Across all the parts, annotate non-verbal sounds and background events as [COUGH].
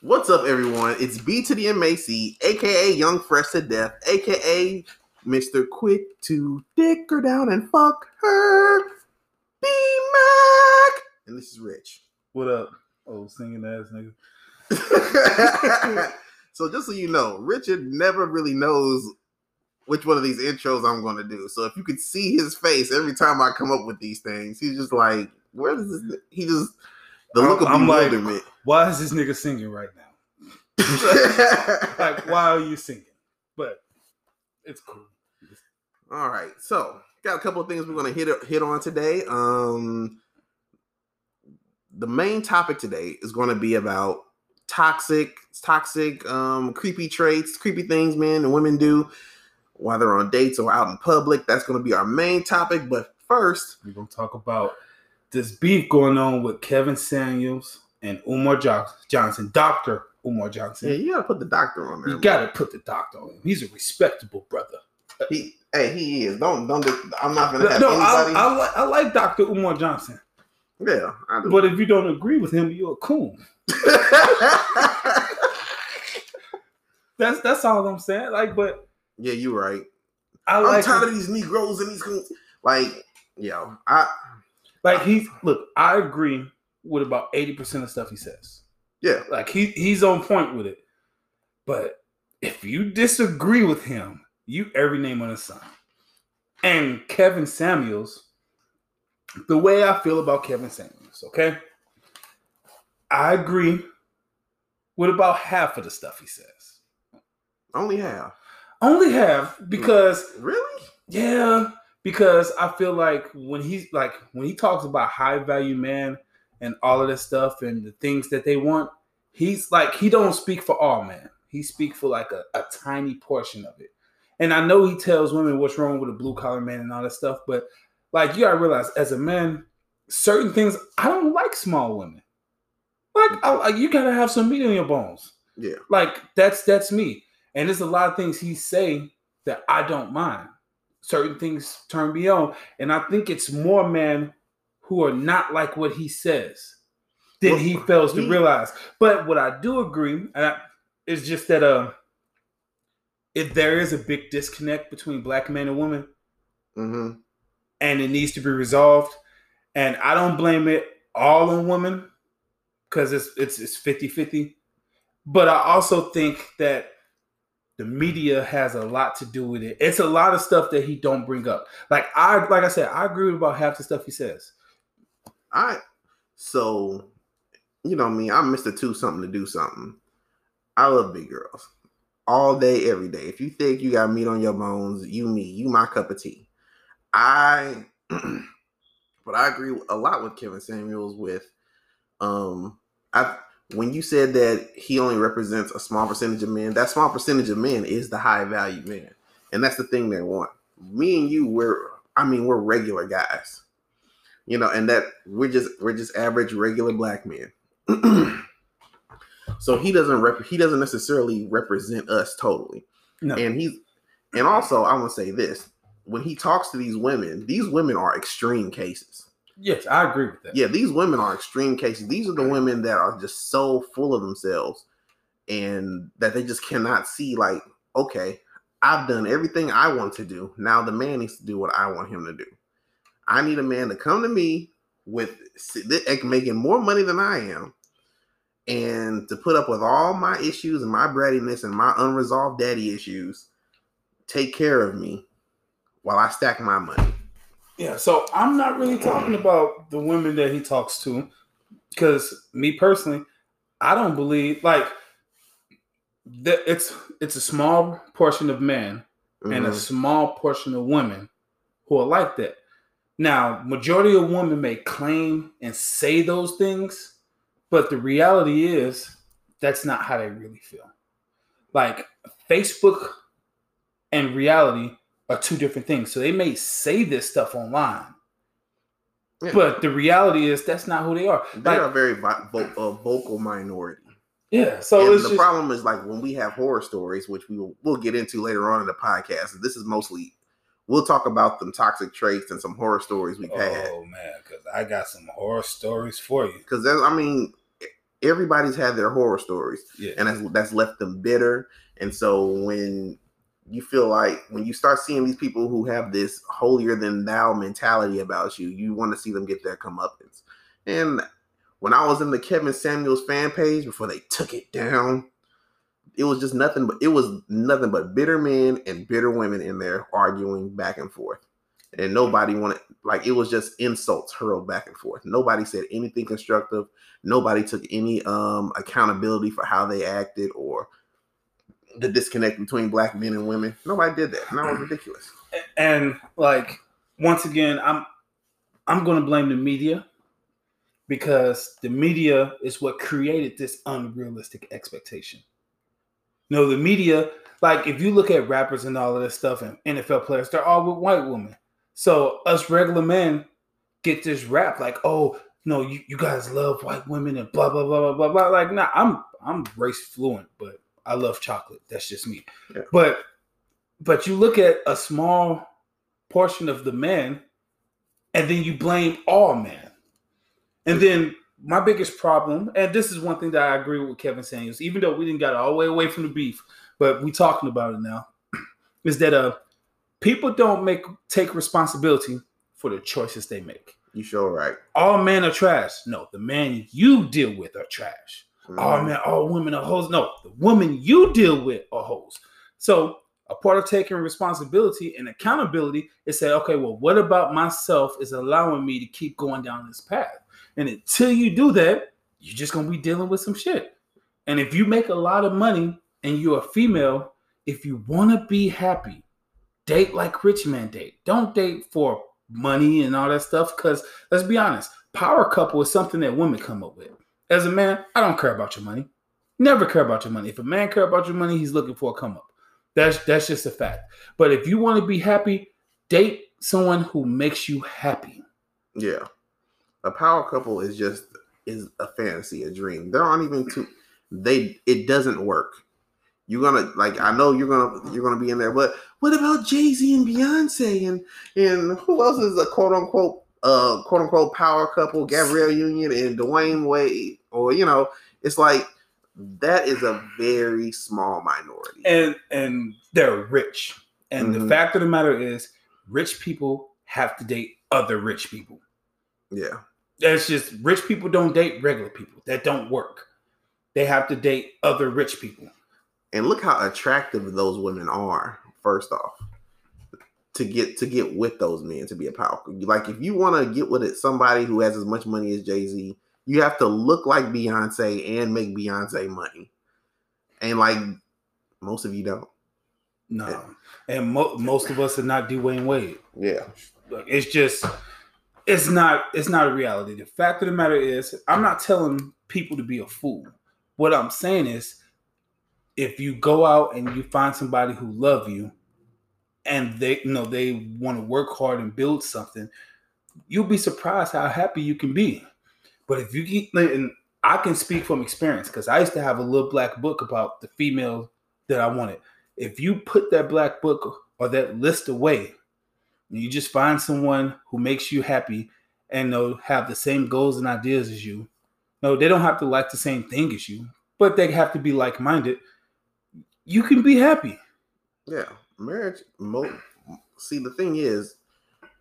What's up, everyone? It's B to the MAC, aka Young Fresh to Death, aka Mr. Quick to dick her down and fuck her. B Mac. And this is Rich. What up, old singing ass nigga? [LAUGHS] so just so you know, Richard never really knows which one of these intros I'm going to do. So if you could see his face every time I come up with these things, he's just like, "Where does this?" He just the look of I'm like, why is this nigga singing right now? [LAUGHS] Like, why are you singing? But it's cool. All right, so got a couple of things we're gonna hit hit on today. Um, the main topic today is going to be about toxic, toxic, um, creepy traits, creepy things men and women do while they're on dates or out in public. That's going to be our main topic. But first, We're gonna talk about this beef going on with Kevin Samuels and Umar Jo- Johnson, Doctor Umar Johnson. yeah, you gotta put the doctor on there. You gotta put the doctor on him. He's a respectable brother. He, hey, he is. Don't, don't. I'm not gonna have No, I, anybody. I, like I like Doctor Umar Johnson, yeah, I do. but if you don't agree with him, you're a coon. [LAUGHS] That's that's all I'm saying. Like, but yeah, you're right. I I'm like tired him. of these Negroes and these coons. like, yo, I like he's look. I agree with about eighty percent of stuff he says. yeah. Like he he's on point with it. But if you disagree with him, you every name on the sun. And Kevin Samuels, the way I feel about Kevin Samuels, okay? I agree with about half of the stuff he says. Only half. Only half because Really? yeah, because I feel like when he's like when he talks about high value man and all of this stuff and the things that they want, he's like he don't speak for all men. He speak for like a, a tiny portion of it. And I know he tells women what's wrong with a blue collar man and all that stuff, but like you gotta realize as a man, certain things I don't like small women. Like I, I- you gotta have some meat on your bones. Yeah. Like that's that's me. And there's a lot of things he say that I don't mind. Certain things turn me on, and I think it's more men who are not like what he says than Well, he fails to he- realize. But what I do agree, and I, is just that uh, if there is a big disconnect between black men and women, hmm and it needs to be resolved. And I don't blame it all on women because it's it's it's 50-50. But I also think that the media has a lot to do with it. It's a lot of stuff that he don't bring up. Like I like I said, I agree with about half the stuff he says. I so you know me, I'm Mr. Two something to do something. I love big girls. All day, every day. If you think you got meat on your bones, you me, you my cup of tea. I [CLEARS THROAT] but I agree a lot with Kevin Samuels with um I when you said that he only represents a small percentage of men, that small percentage of men is the high value man. And that's the thing they want. Me and you, we're I mean, we're regular guys. You know, and that we're just we're just average regular black men. [CLEARS THROAT] so he doesn't rep he doesn't necessarily represent us totally. No. And he's and also I want to say this. When he talks to these women, these women are extreme cases. Yes, I agree with that. Yeah, these women are extreme cases. These are the women that are just so full of themselves and that they just cannot see, like, okay, I've done everything I want to do. Now the man needs to do what I want him to do. I need a man to come to me with making more money than I am and to put up with all my issues and my brattiness and my unresolved daddy issues, take care of me while I stack my money. Yeah, so I'm not really talking about the women that he talks to, because me personally, I don't believe like that. It's it's a small portion of men and a Mhm. small portion of women who are like that. Now, majority of women may claim and say those things, but the reality is that's not how they really feel. Like Facebook and reality are two different things. So they may say this stuff online, Yeah. but the reality is that's not who they are. they Like, are a very vo- vo- a vocal minority. yeah. So the just, problem is like when we have horror stories, which we will we'll get into later on in the podcast. This is mostly we'll talk about them toxic traits and some horror stories we've had. oh man, because I got some horror stories for you. Because I mean, everybody's had their horror stories, Yeah. and that's that's left them bitter. And so when you feel like when you start seeing these people who have this holier than thou mentality about you, you want to see them get their comeuppance. And when I was in the Kevin Samuels fan page before they took it down, it was just nothing but it was nothing but bitter men and bitter women in there arguing back and forth. And nobody wanted like it was just insults hurled back and forth. Nobody said anything constructive. Nobody took any um accountability for how they acted or the disconnect between black men and women. Nobody did that. And that was ridiculous. and like once again i'm i'm to blame the media because the media is what created this unrealistic expectation no the media like if you look at rappers and all of this stuff and nfl players they're all with white women so us regular men get this rap like oh no you, you guys love white women and blah blah blah blah blah blah like nah i'm i'm race fluent but i love chocolate. That's just me. Yeah. but but you look at a small portion of the men and then you blame all men and then my biggest problem and this is one thing that i agree with kevin samuels even though we didn't got all the way away from the beef but we talking about it now [CLEARS THROAT] is that uh people don't make take responsibility for the choices they make. You sure right. all men are trash. No the man you deal with are trash oh man, all women are hoes. No, the woman you deal with are hoes. So a part of taking responsibility and accountability is say, okay, well, what about myself is allowing me to keep going down this path? And until you do that, you're just gonna be dealing with some shit. And if you make a lot of money and you're a female, if you want to be happy, date like rich man date. Don't date for money and all that stuff. Because let's be honest, power couple is something that women come up with. As a man, I don't care about your money. Never care about your money. If a man care about your money, he's looking for a come up. That's that's just a fact. But if you want to be happy, date someone who makes you happy. Yeah. A power couple is just is a fantasy, a dream. There aren't even two they it doesn't work. You're gonna like I know you're gonna you're gonna be in there, but what about Jay-Z and Beyonce and and who else is a quote unquote uh quote unquote power couple, Gabrielle Union and Dwyane Wade, or you know, it's like that is a very small minority. And and they're rich. And the Mhm. fact of the matter is, rich people have to date other rich people. yeah. That's just rich people don't date regular people. That don't work. They have to date other rich people. and look how attractive those women are first off to get to get with those men to be a power like if you want to get with it somebody who has as much money as jay-z you have to look like beyonce and make beyonce money and like most of you don't No. And mo- most of us are not Dwyane Wade. yeah Look, it's just it's not it's not a reality. The fact of the matter is, I'm not telling people to be a fool. What I'm saying is, if you go out and you find somebody who love you, and they you know they want to work hard and build something, you'll be surprised how happy you can be. But if you keep and I can speak from experience because I used to have a little black book about the female that I wanted. If you put that black book or that list away, and you just find someone who makes you happy and they'll have the same goals and ideas as you. No, they don't have to like the same thing as you, but they have to be like-minded. You can be happy. yeah marriage mo- see the thing is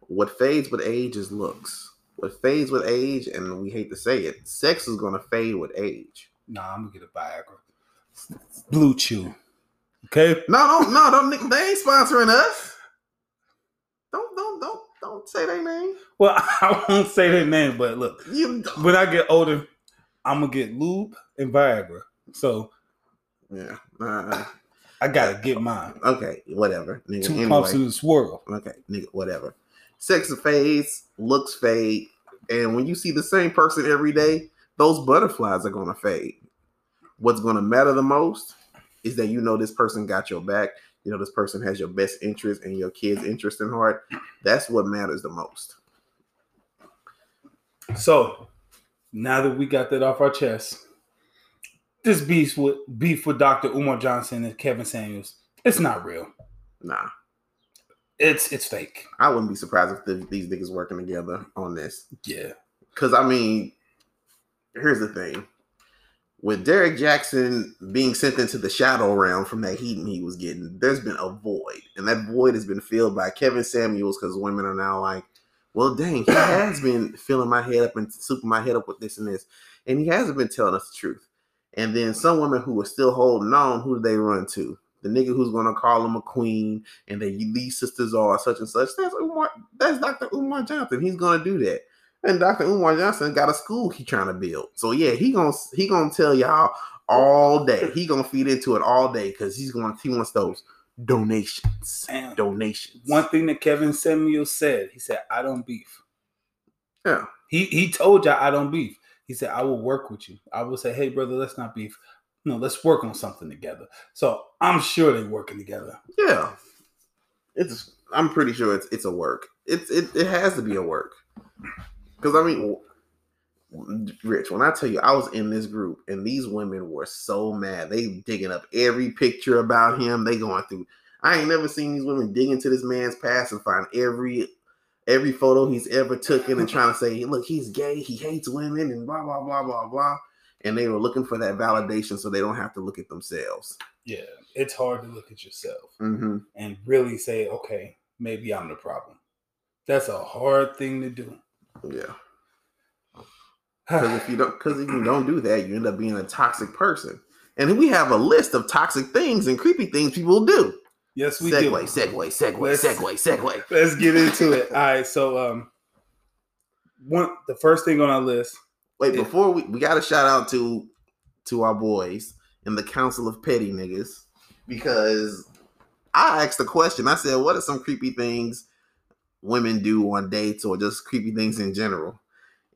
what fades with age is looks what fades with age and we hate to say it sex is going to fade with age Nah, I'm gonna get a Viagra. BlueChew. Okay. No, don't, no, don't. They ain't sponsoring us. Don't, don't, don't, don't say their name. Well, [LAUGHS] I won't say their name, but look, when I get older, I'm gonna get lube and Viagra. So yeah. Uh, I gotta get mine. okay, whatever, nigga. Two anyway, pumps in the swirl. okay, nigga, whatever. Sex fades, looks fade, and when you see the same person every day, those butterflies are gonna fade. What's gonna matter the most is that you know this person got your back. You know this person has your best interest and your kids' interest in heart. That's what matters the most. So now that we got that off our chest, this beef with beef with Dr. Umar Johnson and Kevin Samuels, it's not real. Nah. It's it's fake. I wouldn't be surprised if the, these niggas working together on this. Yeah. Because I mean, here's the thing: with Derrick Jaxn being sent into the shadow realm from that heat he was getting, there's been a void, and that void has been filled by Kevin Samuels because women are now like, well, dang, he [COUGHS] has been filling my head up and souping my head up with this and this, and he hasn't been telling us the truth. And then some women who are still holding on, who do they run to? The nigga who's gonna call him a queen, and then these sisters are such and such. That's Umar, that's Dr. Umar Johnson. He's gonna do that. And Dr. Umar Johnson got a school he trying to build. So yeah, he gonna he gonna tell y'all all day. He gonna feed into it all day because he's gonna he wants those donations. Damn. Donations. One thing that Kevin Samuel said, he said, "I don't beef." Yeah. He he told y'all I don't beef. He said, "I will work with you. I will say, hey brother, let's not beef. No, let's work on something together." So I'm sure they're working together. Yeah. It's I'm pretty sure it's it's a work. It's it, it has to be a work. Cause I mean Rich, when I tell you I was in this group and these women were so mad. They digging up every picture about him. They going through I ain't never seen these women dig into this man's past and find every every photo he's ever taken and trying to say, look, he's gay, he hates women, and blah blah blah blah blah. And they were looking for that validation so they don't have to look at themselves. Yeah, it's hard to look at yourself Mm-hmm. and really say, okay, maybe I'm the problem. That's a hard thing to do. Yeah. [SIGHS] Because if you don't, because if you don't do that, you end up being a toxic person. And we have a list of toxic things and creepy things people do. Yes, we segue, do. segue, segue, Let's- segue, segue. [LAUGHS] Let's get into it. All right, so um, one the first thing on our list. Wait, Yeah. before we we got to shout out to to our boys in the Council of Petty Niggas because I asked the question. I said, "What are some creepy things women do on dates, or just creepy things in general?"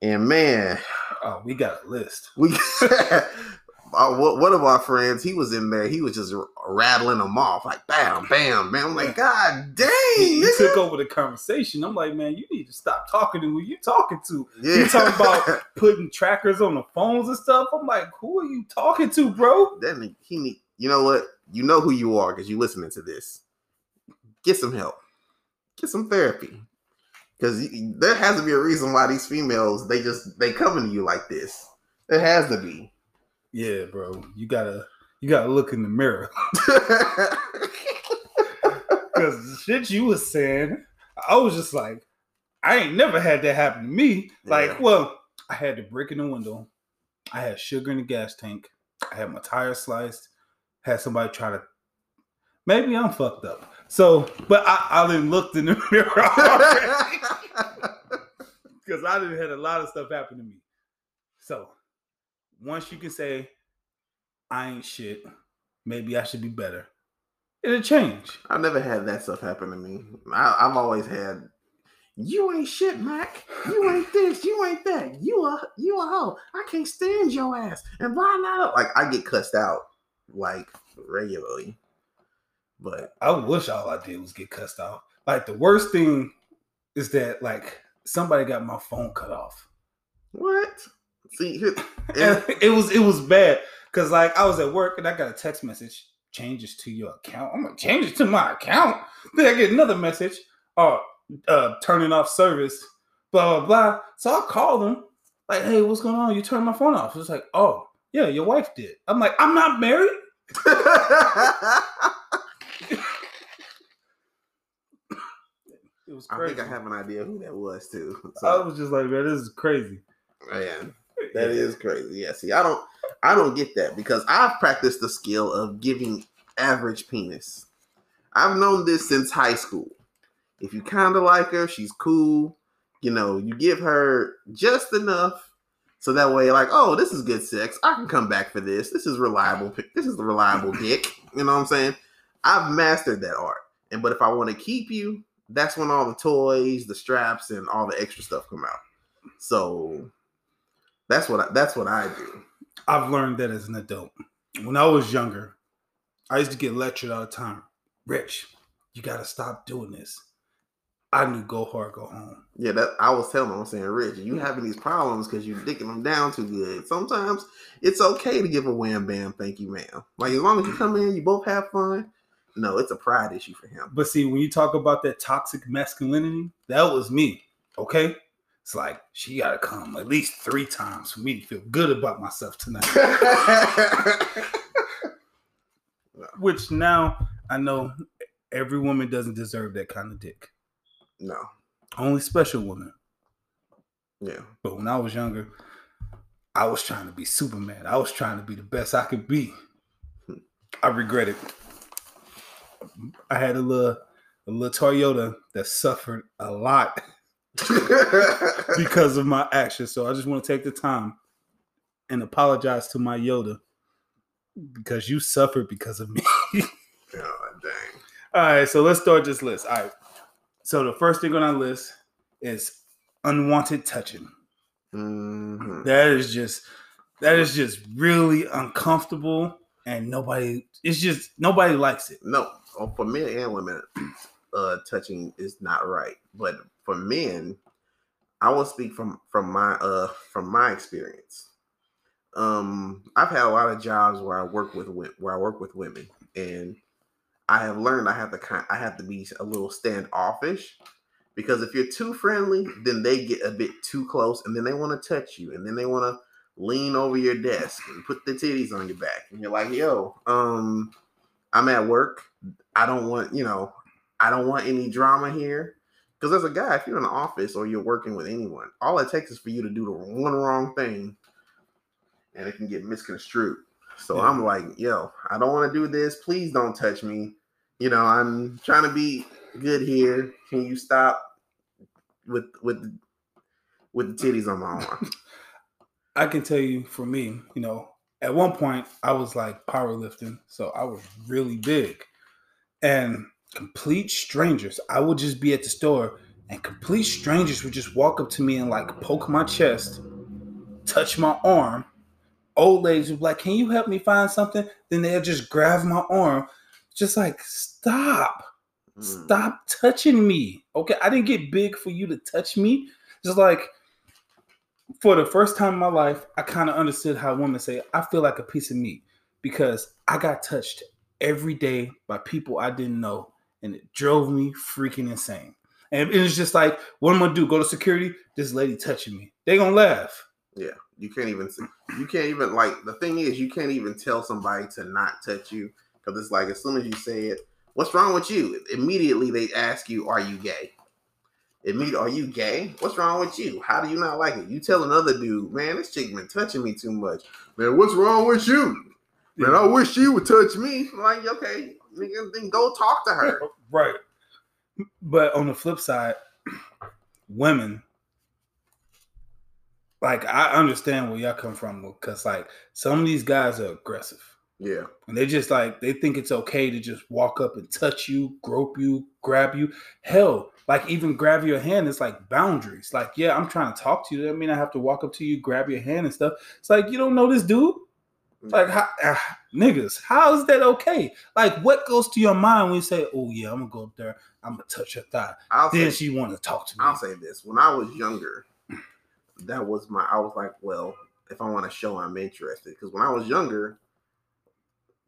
And man, Oh, we got a list. we [LAUGHS] uh, one one of our friends, he was in there. He was just rattling them off like bam, bam, bam. I'm like, God dang, He, he took over the conversation. I'm like, man, you need to stop talking to who you talking to. Yeah. You talking about [LAUGHS] putting trackers on the phones and stuff. I'm like, who are you talking to, bro? then he need. You know what? You know who you are because you listening to this. Get some help. Get some therapy. Because there has to be a reason why these females they just they coming to you like this. There has to be. Yeah, bro. You gotta you gotta look in the mirror. [LAUGHS] Cause the shit you was saying, I was just like, I ain't never had that happen to me. Like, well, I had the brick in the window, I had sugar in the gas tank, I had my tire sliced, had somebody try to maybe I'm fucked up. So, but I, I didn't look in the [LAUGHS] mirror [LAUGHS] because I didn't had a lot of stuff happen to me. So once you can say, I ain't shit, maybe I should be better. It'll change. I've never had that stuff happen to me. I, I've always had. You ain't shit, Mac. You ain't [LAUGHS] this. You ain't that. You a you a hoe. I can't stand your ass. And blah. blah. Like I get cussed out like regularly. But I wish all I did was get cussed out. Like the worst thing is that like somebody got my phone cut off. what? See, here- [LAUGHS] it was it was bad because like I was at work and I got a text message changes to your account. I'm like changes to my account. Then I get another message, oh, uh, turning off service, blah blah blah. So I called them like, hey, what's going on? You turned my phone off. It's like, oh yeah, your wife did. I'm like, I'm not married. [LAUGHS] It was I crazy. think I have an idea who that was too. I was just like, man, this is crazy. man, that is crazy. Yeah, see, I don't, I don't get that because I've practiced the skill of giving average penis. I've known this since high school. If you kind of like her, she's cool. You know, you give her just enough so that way, like, oh, this is good sex. I can come back for this. This is reliable. This is the reliable dick. You know what I'm saying? I've mastered that art. And but if I want to keep you, that's when all the toys, the straps, and all the extra stuff come out. So that's what I, that's what I do. I've learned that as an adult. When I was younger, I used to get lectured all the time. Rich, you got to stop doing this. I knew go hard, go home. Yeah, that I was telling him, I'm saying, Rich, you having these problems because you're dicking them down too good. Sometimes it's okay to give a wham bam, thank you, ma'am. Like as long as you come in, you both have fun. No, it's a pride issue for him. But see, when you talk about that toxic masculinity, that was me. Okay. It's like she got to come at least three times for me to feel good about myself tonight. [LAUGHS] Which now I know every woman doesn't deserve that kind of dick. no. Only special women. Yeah. But when I was younger, I was trying to be Superman. I was trying to be the best I could be. Hmm. I regret it. I had a little a little Toyota that suffered a lot [LAUGHS] because of my actions. So I just want to take the time and apologize to my Yoda because you suffered because of me. [LAUGHS] oh, dang. All right, so let's start this list. All right. So the first thing on our list is unwanted touching. Mhm. That is just that is just really uncomfortable and nobody it's just nobody likes it. No, oh, for men and women, uh, touching is not right. But for men, I will speak from from my uh from my experience. Um, I've had a lot of jobs where I work with where I work with women, and I have learned I have to kind I have to be a little standoffish because if you're too friendly, then they get a bit too close, and then they want to touch you, and then they want to lean over your desk and put the titties on your back, and you're like, "Yo, um, I'm at work. I don't want, you know, I don't want any drama here." Because as a guy, if you're in the office or you're working with anyone, all it takes is for you to do the one wrong thing, and it can get misconstrued. So Yeah. I'm like, "Yo, I don't want to do this. Please don't touch me. You know, I'm trying to be good here. Can you stop with with with the titties on my arm?" [LAUGHS] I can tell you for me, you know, at one point I was like powerlifting, so I was really big. And complete strangers, I would just be at the store and complete strangers would just walk up to me and like poke my chest, touch my arm. Old ladies would be like, Can you help me find something? Then they'll just grab my arm. Just like, stop. Mm. Stop touching me. Okay. I didn't get big for you to touch me. Just like for the first time in my life, I kind of understood how women say, I feel like a piece of meat because I got touched every day by people I didn't know. And it drove me freaking insane. And it was just like, what am I gonna do? Go to security? This lady touching me. They gonna laugh. Yeah, you can't even see. You can't even like the thing is you can't even tell somebody to not touch you because it's like as soon as you say it, what's wrong with you? Immediately they ask you, are you gay? Immediately, are you gay? What's wrong with you? How do you not like it? You tell another dude, man, this chick been touching me too much. Man, what's wrong with you? Man, I wish she would touch me. I'm like, okay, nigga, then go talk to her. [LAUGHS] Right. But on the flip side, [CLEARS THROAT] women, like I understand where y'all come from because like some of these guys are aggressive. Yeah, And they just like they think it's okay to just walk up and touch you, grope you, grab you. Hell, like even grab your hand, it's like boundaries. Like, yeah, I'm trying to talk to you. That mean I have to walk up to you, grab your hand and stuff. It's like you don't know this dude. It's like how, ah, niggas, how is that okay? Like, what goes to your mind when you say, "Oh yeah, I'm gonna go up there, I'm gonna touch her thigh"? I'll Then say, she want to talk to me. I'll say this: when I was younger, that was my. I was like, well, if I want to show I'm interested, because when I was younger,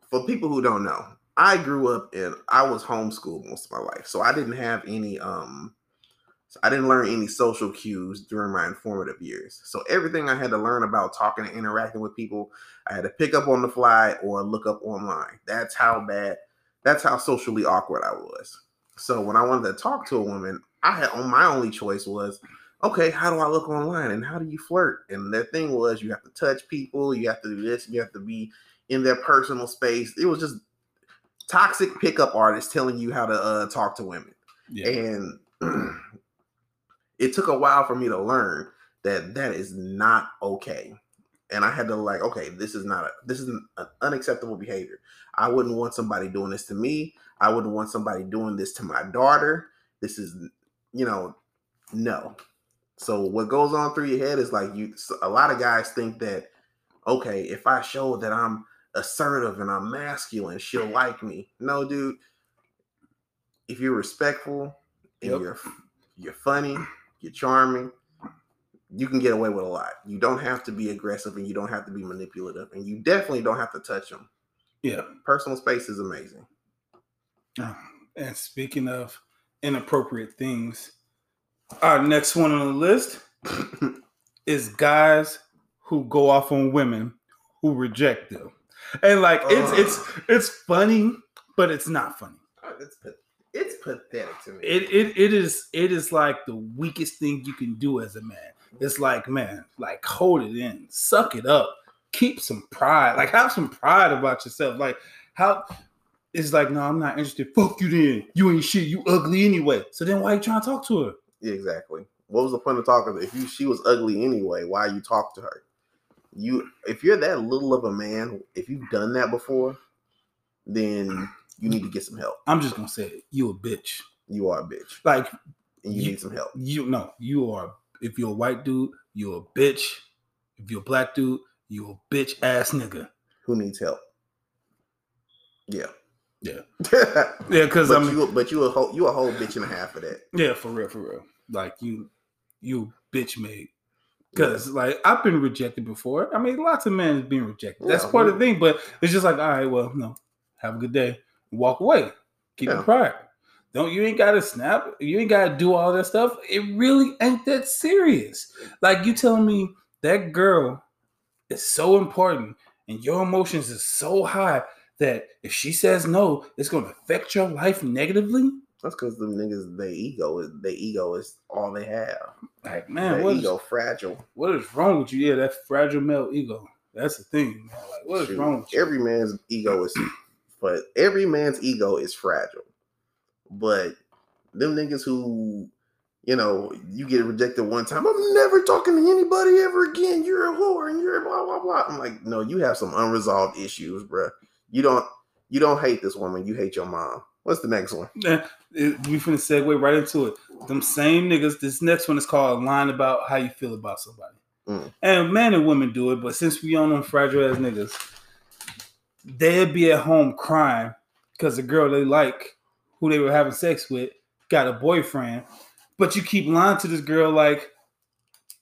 for people who don't know, I grew up in. I was homeschooled most of my life, so I didn't have any. Um, I didn't learn any social cues during my informative years. So everything I had to learn about talking and interacting with people, I had to pick up on the fly or look up online. That's how bad. That's how socially awkward I was. So when I wanted to talk to a woman, I had on my only choice was, okay, how do I look online and how do you flirt? And the thing was, you have to touch people, you have to do this, you have to be in their personal space. It was just toxic pickup artists telling you how to uh, talk to women, yeah. and [CLEARS THROAT] it took a while for me to learn that that is not okay. And I had to like, okay, this is not a, this is an unacceptable behavior. I wouldn't want somebody doing this to me. I wouldn't want somebody doing this to my daughter. This is, you know, no. So what goes on through your head is like you. A lot of guys think that, okay, if I show that I'm assertive and I'm masculine, she'll like me. No, dude. If you're respectful and Yep. you're you're funny, you're charming, you can get away with a lot. You don't have to be aggressive and you don't have to be manipulative and you definitely don't have to touch them. yeah. Personal space is amazing. Uh, And speaking of inappropriate things, our next one on the list [LAUGHS] is guys who go off on women who reject them. And like it's Ugh. it's it's funny, but it's not funny. It's it's pathetic to me. It, it it is it is like the weakest thing you can do as a man. It's like, man, like hold it in, suck it up, keep some pride, like have some pride about yourself. Like how it's like, no, I'm not interested. Fuck you then. You ain't shit. You ugly anyway. So then why you trying to talk to her? Yeah, exactly. What was the point of talking? If you she was ugly anyway, why you talk to her? You if you're that little of a man, if you've done that before, then you need to get some help. I'm just gonna say it. You a bitch. You are a bitch, Like and you You- need some help. you no, you are if you're a white dude, you're a bitch. If you're a black dude, you're a bitch ass nigga. Who needs help? Yeah, Yeah. [LAUGHS] Yeah, because I mean you but you a whole you a whole bitch and a half of that. Yeah, for real, for real. Like you, you bitch made. Because like I've been rejected before. I mean, lots of men being rejected. That's Yeah, part of the thing. But it's just like, all right, well, no, have a good day, walk away, keep Yeah. it pride. Don't you ain't gotta snap. You ain't gotta do all that stuff. It really ain't that serious. Like you telling me that girl is so important and your emotions is so high that if she says no, it's gonna affect your life negatively. That's because the niggas, their ego is their ego is all they have. Like, man, their what is ego fragile. what is wrong with you? Yeah, that fragile male ego. That's the thing. Man. Like, what is Shoot, wrong with you? Every man's ego is, but every man's ego is fragile. But them niggas who, you know, you get rejected one time, I'm never talking to anybody ever again. You're a whore and you're blah blah blah. I'm like, no, you have some unresolved issues, bruh. You don't, you don't hate this woman. You hate your mom. What's the next one? Yeah, it- we finna segue right into it. Them same niggas. This next one is called "Line About How You Feel About Somebody." Mm. And men and women do it, but since we on them fragile ass niggas, they'd be at home crying because the girl they like, who they were having sex with, got a boyfriend. But you keep lying to this girl like,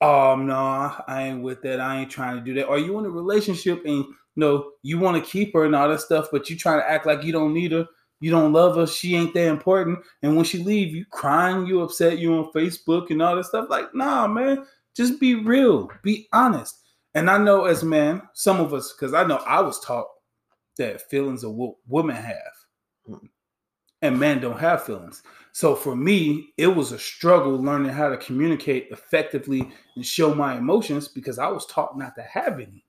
"Oh no, I ain't with that. I ain't trying to do that." Are you in a relationship and you know you want to keep her and all that stuff, but you trying to act like you don't need her, you don't love her, she ain't that important. And when she leave, you crying, you upset, you on Facebook and all that stuff. Like, nah, man, just be real, be honest. And I know as men, some of us, because I know I was taught that feelings a wo- women have, Hmm. and men don't have feelings. So for me, it was a struggle learning how to communicate effectively and show my emotions because I was taught not to have any.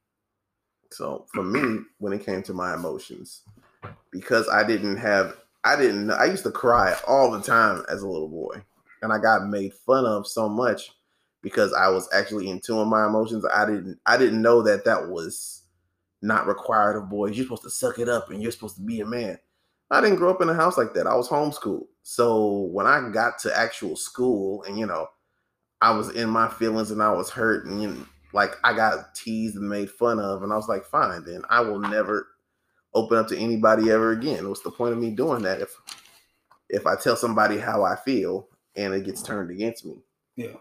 So for me, when it came to my emotions, because I didn't have, I didn't, I used to cry all the time as a little boy, and I got made fun of so much because I was actually in tune with my emotions. I didn't, I didn't know that that was not required of boys. You're supposed to suck it up, and you're supposed to be a man. I didn't grow up in a house like that. I was homeschooled. So when I got to actual school, and you know, I was in my feelings and I was hurt, and you know, like I got teased and made fun of, and I was like, fine, then I will never open up to anybody ever again. What's the point of me doing that if if I tell somebody how I feel and it gets turned against me? Yeah.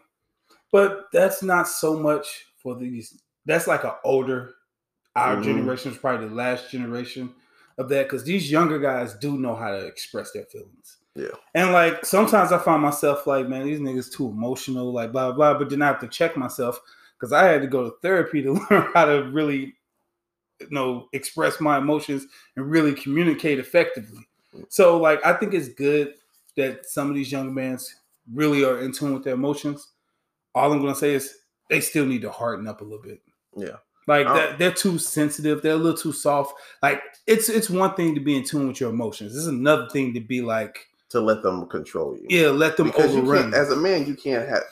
But that's not so much for these. That's like an older, our Mhm. generation is probably the last generation of that because these younger guys do know how to express their feelings. Yeah. And like sometimes I find myself like, man, these niggas too emotional, like blah blah. But then I have to check myself because I had to go to therapy to [LAUGHS] learn how to really, you know, express my emotions and really communicate effectively. So like I think it's good that some of these young men really are in tune with their emotions. All I'm gonna say is they still need to harden up a little bit. Yeah. Like Oh. that, they're too sensitive. They're a little too soft. Like it's it's one thing to be in tune with your emotions. It's another thing to be like, To let them control you. yeah, let them because overrun. as a man you can't have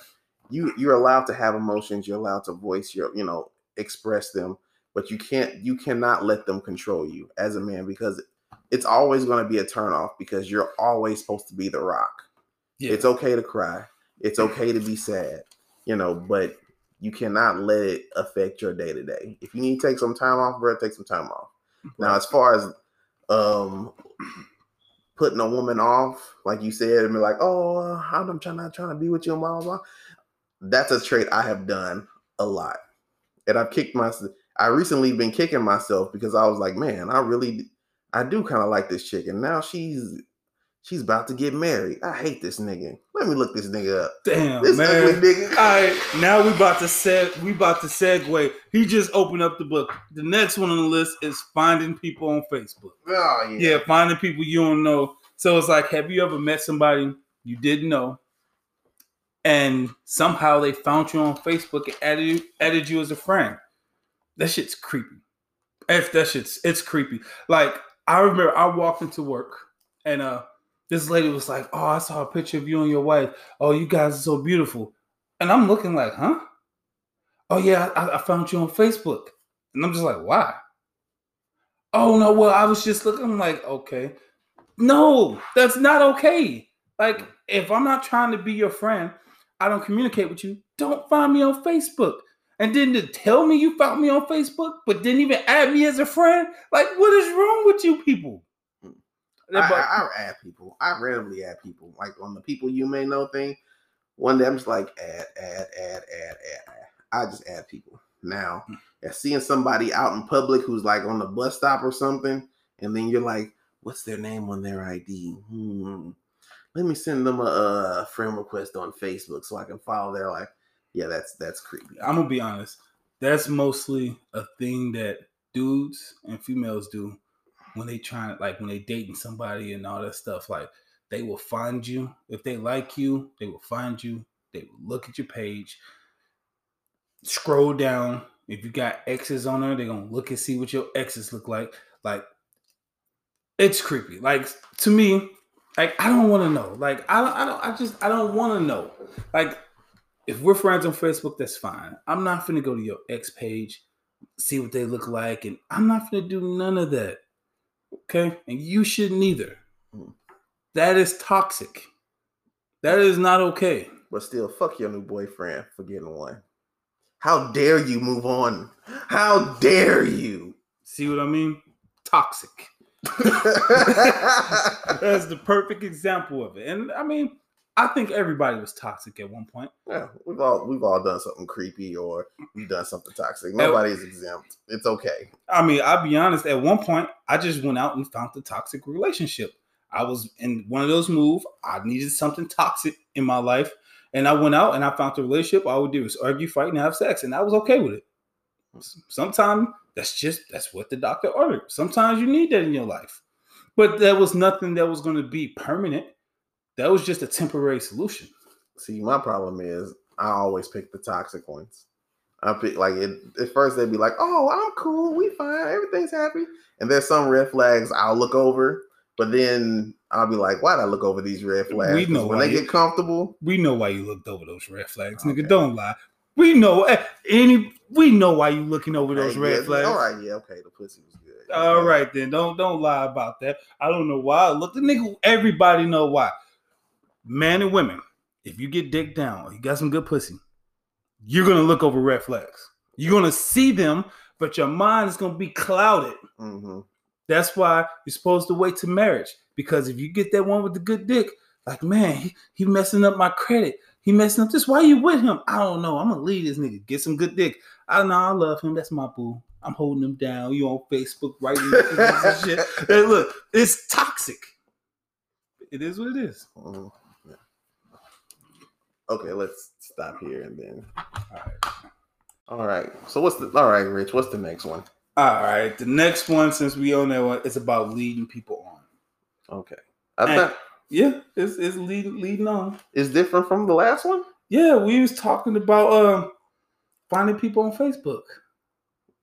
you you're allowed to have emotions you're allowed to voice your you know express them but you can't you cannot let them control you as a man because it's always going to be a turnoff because you're always supposed to be the rock yeah. it's okay to cry it's okay to be sad you know but you cannot let it affect your day to day if you need to take some time off bro take some time off now as far as um putting a woman off, like you said, and be like, oh, I'm trying not trying to be with you, and blah blah blah. That's a trait I have done a lot, and I've kicked myself. I recently been kicking myself because I was like, man, I really, I do kind of like this chick, and now she's She's about to get married. I hate this nigga. Let me look this nigga up. Damn, This man. ugly nigga. All right, now we about to seg. We about to segue. He just opened up the book. The next one on the list is finding people on Facebook. Oh yeah. Yeah, finding people you don't know. So it's like, have you ever met somebody you didn't know, and somehow they found you on Facebook and added you, added you as a friend? That shit's creepy. If that shit's it's creepy. Like I remember, I walked into work and uh, this lady was like, "Oh, I saw a picture of you and your wife. Oh, you guys are so beautiful." And I'm looking like, "Huh?" Oh yeah, I, I found you on Facebook, and I'm just like, "Why?" Oh no, well, I was just looking I'm like, okay. No, that's not okay. Like, if I'm not trying to be your friend, I don't communicate with you. Don't find me on Facebook. And then to tell me you found me on Facebook, but didn't even add me as a friend. Like, what is wrong with you people? I, But- I, I add people. I randomly add people. Like on the people you may know thing. One day I'm just like add, add, add, add, add. I just add people. Now, yeah, seeing somebody out in public who's like on the bus stop or something, and then you're like, what's their name on their ID? Hmm. Let me send them a, uh friend request on Facebook so I can follow their like, yeah, that's that's creepy. I'm gonna be honest. That's mostly a thing that dudes and females do when they try like when they dating somebody and all that stuff. Like they will find you if they like you, they will find you. They will look at your page, scroll down. If you got exes on there, they're gonna look and see what your exes look like. Like it's creepy. Like to me, like I don't want to know. Like I don't, I don't, I just I don't want to know. Like if we're friends on Facebook, that's fine. I'm not gonna go to your ex page, see what they look like, and I'm not gonna do none of that. Okay, and you shouldn't either. That is toxic. That is not okay. But still, fuck your new boyfriend for getting one. How dare you move on? How dare you? See what I mean? Toxic. [LAUGHS] [LAUGHS] That's the perfect example of it. And I mean, I think everybody was toxic at one point. Yeah, we've all we've all done something creepy or we've done something toxic. Nobody's exempt. It's okay. I mean, I'll be honest, at one point, I just went out and found the toxic relationship. I was in one of those moves. I needed something toxic in my life. And I went out and I found the relationship. All I would do was argue, fight, and have sex. And I was okay with it. Sometimes that's just that's what the doctor ordered. Sometimes you need that in your life. But there was nothing that was going to be permanent. That was just a temporary solution. See, my problem is I always pick the toxic ones. I pick like it, at first they'd be like, "Oh, I'm cool, we fine, everything's happy," and there's some red flags I'll look over, but then I'll be like, "Why'd I look over these red flags?" We know when they you- get comfortable. We know why you looked over those red flags, Okay. nigga. Don't lie. We know eh, any. We know why you looking over those Hey, red yeah, flags. All right, yeah, okay, the pussy was good. All Okay. right, then don't don't lie about that. I don't know why. Look, the nigga. Everybody know why. Man and women, if you get dick down, you got some good pussy, you're gonna look over red flags. You're gonna see them, but your mind is gonna be clouded. Mhm. That's why you're supposed to wait to marriage. Because if you get that one with the good dick, like man, he, he messing up my credit. He messing up this. Why you with him? I don't know. I'm gonna leave this nigga. Get some good dick. I know I love him. That's my boo. I'm holding him down. You on Facebook writing shit. [LAUGHS] Hey, look, it's toxic. It is what it is. Mhm. Okay, let's stop here and then. All right. All right. So what's the all right, Rich? What's the next one? All right. The next one, since we own that one, it's about leading people on. Okay. I thought Yeah, it's it's leading leading on. it's different from the last one. Yeah, we was talking about um finding people on Facebook.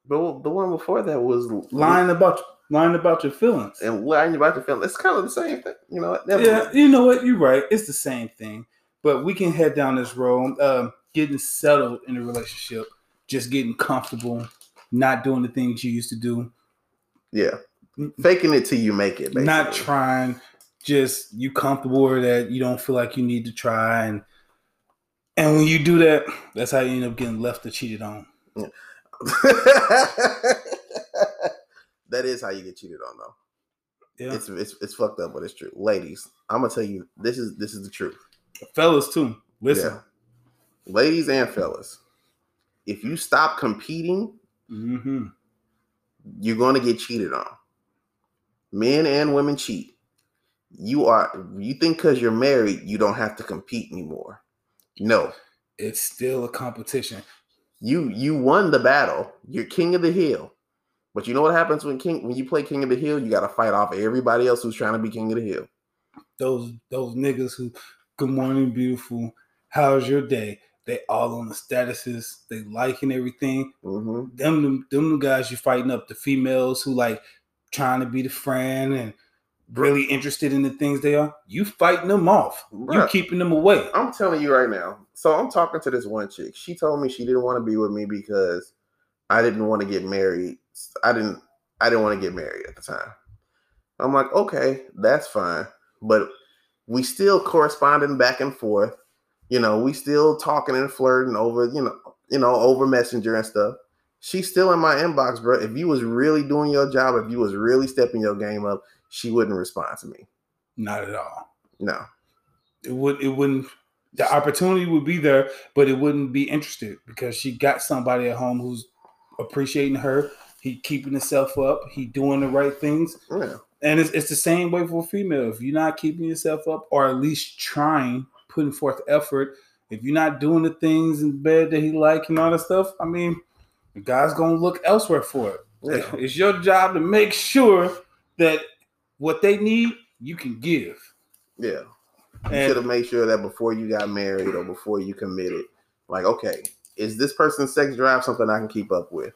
But the one before that was lying about lying about your feelings. and lying about the film. It's kind of the same thing, you know. Yeah, you know what? You're right. It's the same thing, but we can head down this road, um, getting settled in a relationship, just getting comfortable, not doing the things you used to do, yeah. Faking it till you make it. Basically. not trying, just you comfortable or that you don't feel like you need to try, and and when you do that, that's how you end up getting left or cheated on. [LAUGHS] that is how you get cheated on, though. Yeah, It's it's it's fucked up, but it's true. Ladies, I'm gonna tell you this is this is the truth. Fellas too. Listen, Yeah. Ladies and fellas, if you stop competing, hmm you're gonna get cheated on. Men and women cheat. You are you think because you're married, you don't have to compete anymore. No. It's still a competition. You you won the battle. You're king of the hill. But you know what happens when king when you play king of the hill, you gotta fight off everybody else who's trying to be king of the hill. Those those niggas who good morning, beautiful. How's your day? They all on the statuses, they liking everything. Mm-hmm. Them, them, them the guys you fighting up, the females who like trying to be the friend and really interested in the things they are. You fighting them off. You Bruh. keeping them away. I'm telling you right now. So I'm talking to this one chick. She told me she didn't want to be with me because I didn't want to get married. I didn't I didn't want to get married at the time. I'm like, okay, that's fine. But we still corresponding back and forth. You know, we still talking and flirting over, you know, you know, over messenger and stuff. She's still in my inbox, bro. If you was really doing your job, if you was really stepping your game up, she wouldn't respond to me. Not at all. No. It would it wouldn't the opportunity would be there, but it wouldn't be interested because she got somebody at home who's appreciating her. He keeping himself up. He doing the right things. Yeah. And it's, it's the same way for a female. If you're not keeping yourself up, or at least trying, putting forth effort, if you're not doing the things in bed that he like and all that stuff, I mean, the guy's gonna look elsewhere for it. Yeah. It's your job to make sure that what they need, you can give. Yeah. You should have made sure that before you got married or before you committed, like, okay, is this person's sex drive something I can keep up with?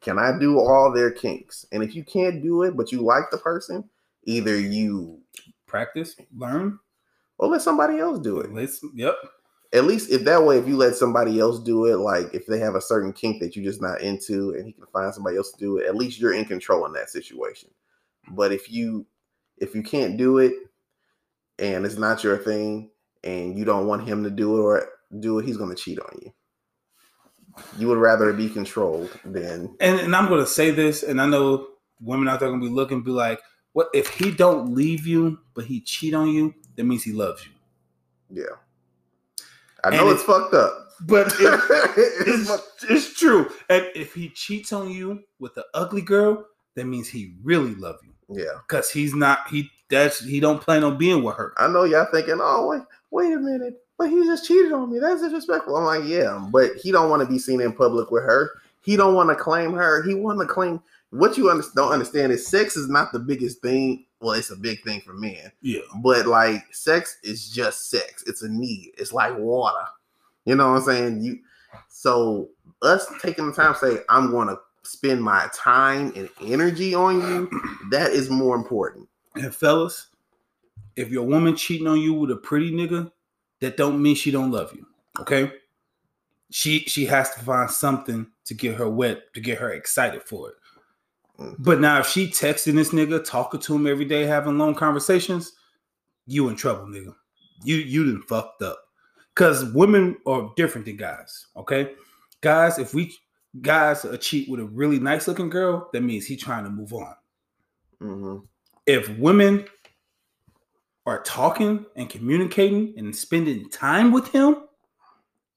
Can I do all their kinks? And if you can't do it, but you like the person, either you Practice, learn. or let somebody else do it. Let's. Yep. At least if that way, if you let somebody else do it, like if they have a certain kink that you're just not into and he can find somebody else to do it, at least you're in control in that situation. But if you if you can't do it and it's not your thing and you don't want him to do it or do it, he's gonna cheat on you. You would rather be controlled than And, and I'm going to say this, and I know women out there going to be looking, be like, "What if he don't leave you, but he cheat on you? That means he loves you." yeah. I know And it's fucked up. But [LAUGHS] if, It's it's, true. And if he cheats on you with an ugly girl, that means he really love you yeah. because he's not he that's he don't plan on being with her. I know y'all thinking, oh wait, wait a minute, but he just cheated on me. That's disrespectful. I'm like, yeah, but he don't want to be seen in public with her. He don't want to claim her. He want to claim. What you under- don't understand is sex is not the biggest thing. Well, it's a big thing for men, Yeah. but like sex is just sex. It's a need. It's like water. You know what I'm saying? You. So us taking the time to say, I'm going to spend my time and energy on you. [CLEARS THROAT] That is more important. And fellas, if your woman cheating on you with a pretty nigga, that don't mean she don't love you. Okay? She she has to find something to get her wet, to get her excited for it. Mm. But now if she texting this nigga, talking to him every day, having long conversations, you in trouble, nigga. You you done fucked up. Cause women are different than guys. Okay. Guys, if we guys a cheat with a really nice looking girl, that means he trying to move on hmm if women are talking and communicating and spending time with him,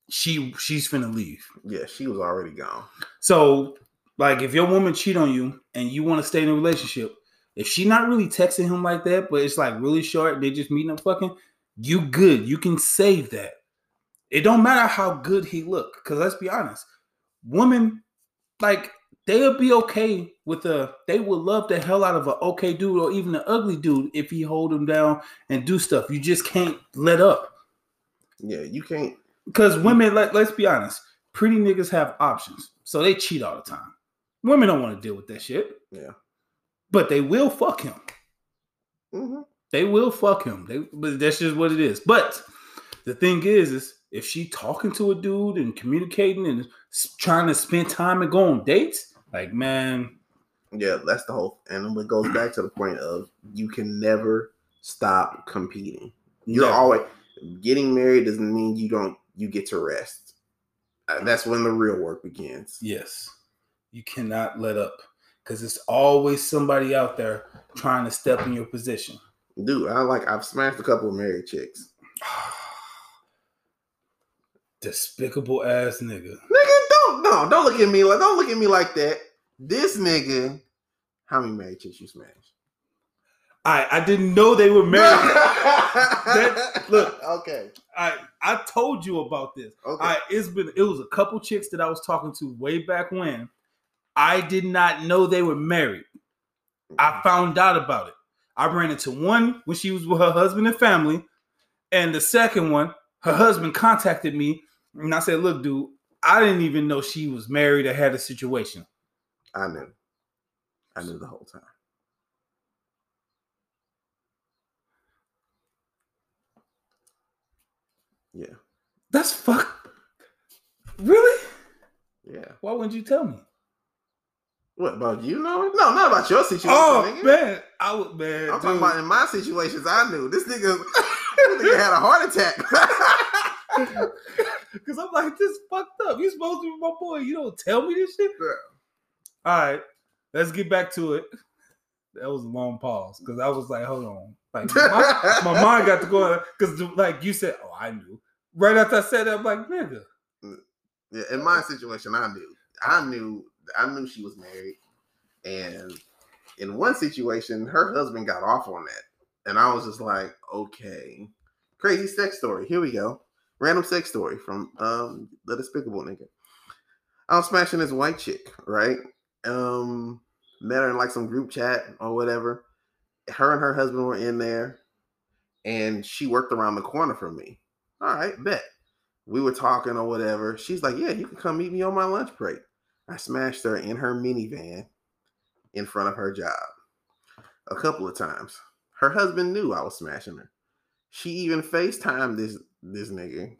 she she's finna leave. Yeah, she was already gone. So, like, if your woman cheat on you and you want to stay in a relationship, if she not really texting him like that, but it's like really short, they just meeting up fucking, you good. You can save that. It don't matter how good he look, because let's be honest, women like they'll be okay with a they would love the hell out of an okay dude or even an ugly dude if he hold them down and do stuff. You just can't let up. Yeah, you can't. Because women, let, let's be honest, pretty niggas have options. So they cheat all the time. Women don't want to deal with that shit. Yeah. But they will fuck him. hmm They will fuck him. They, but that's just what it is. But the thing is, is if she talking to a dude and communicating and trying to spend time and go on dates, like man, Yeah, that's the whole. And it goes back to the point of you can never stop competing. You're never. always getting married doesn't mean you don't you get to rest. Uh, that's when the real work begins. Yes. You cannot let up. Because it's always somebody out there trying to step in your position. Dude, I like I've smashed a couple of married chicks. [SIGHS] Despicable ass nigga. [LAUGHS] Nigga, don't look at me like don't look at me like that. This nigga, how many married chicks you smashed? I I didn't know they were married. [LAUGHS] That- look. Okay. I I told you about this. Okay. I it's been it was a couple chicks that I was talking to way back when. I did not know they were married. I mm-hmm. found out about it. I ran into one when she was with her husband and family, and the second one, her husband contacted me, and I said, "Look, dude, I didn't even know she was married or had a situation." I knew. I knew the whole time. Yeah. That's fuck. Really? Yeah. Why wouldn't you tell me? What about you know? No, not about your situation. Oh nigga. man, I would man. I'm talking about in my situations. I knew this nigga. [LAUGHS] this nigga had a heart attack. [LAUGHS] [LAUGHS] Cause I'm like, this fucked up. You supposed to be my boy. You don't tell me this shit. Yeah. All right, let's get back to it. That was a long pause because I was like, hold on. Like my, [LAUGHS] my mind got to go because like you said, oh, I knew. Right after I said that, I'm like, nigga. Yeah, in my situation, I knew. I knew. I knew she was married, and in one situation, her husband got off on that, and I was just like, okay, crazy sex story. Here we go. Random sex story from um the Despicable Nigga. I was smashing this white chick, right? Um, met her in like some group chat or whatever. Her and her husband were in there, and she worked around the corner from me. All right, bet we were talking or whatever. She's like, Yeah, you can come meet me on my lunch break. I smashed her in her minivan in front of her job a couple of times. Her husband knew I was smashing her. She even FaceTimed this this nigga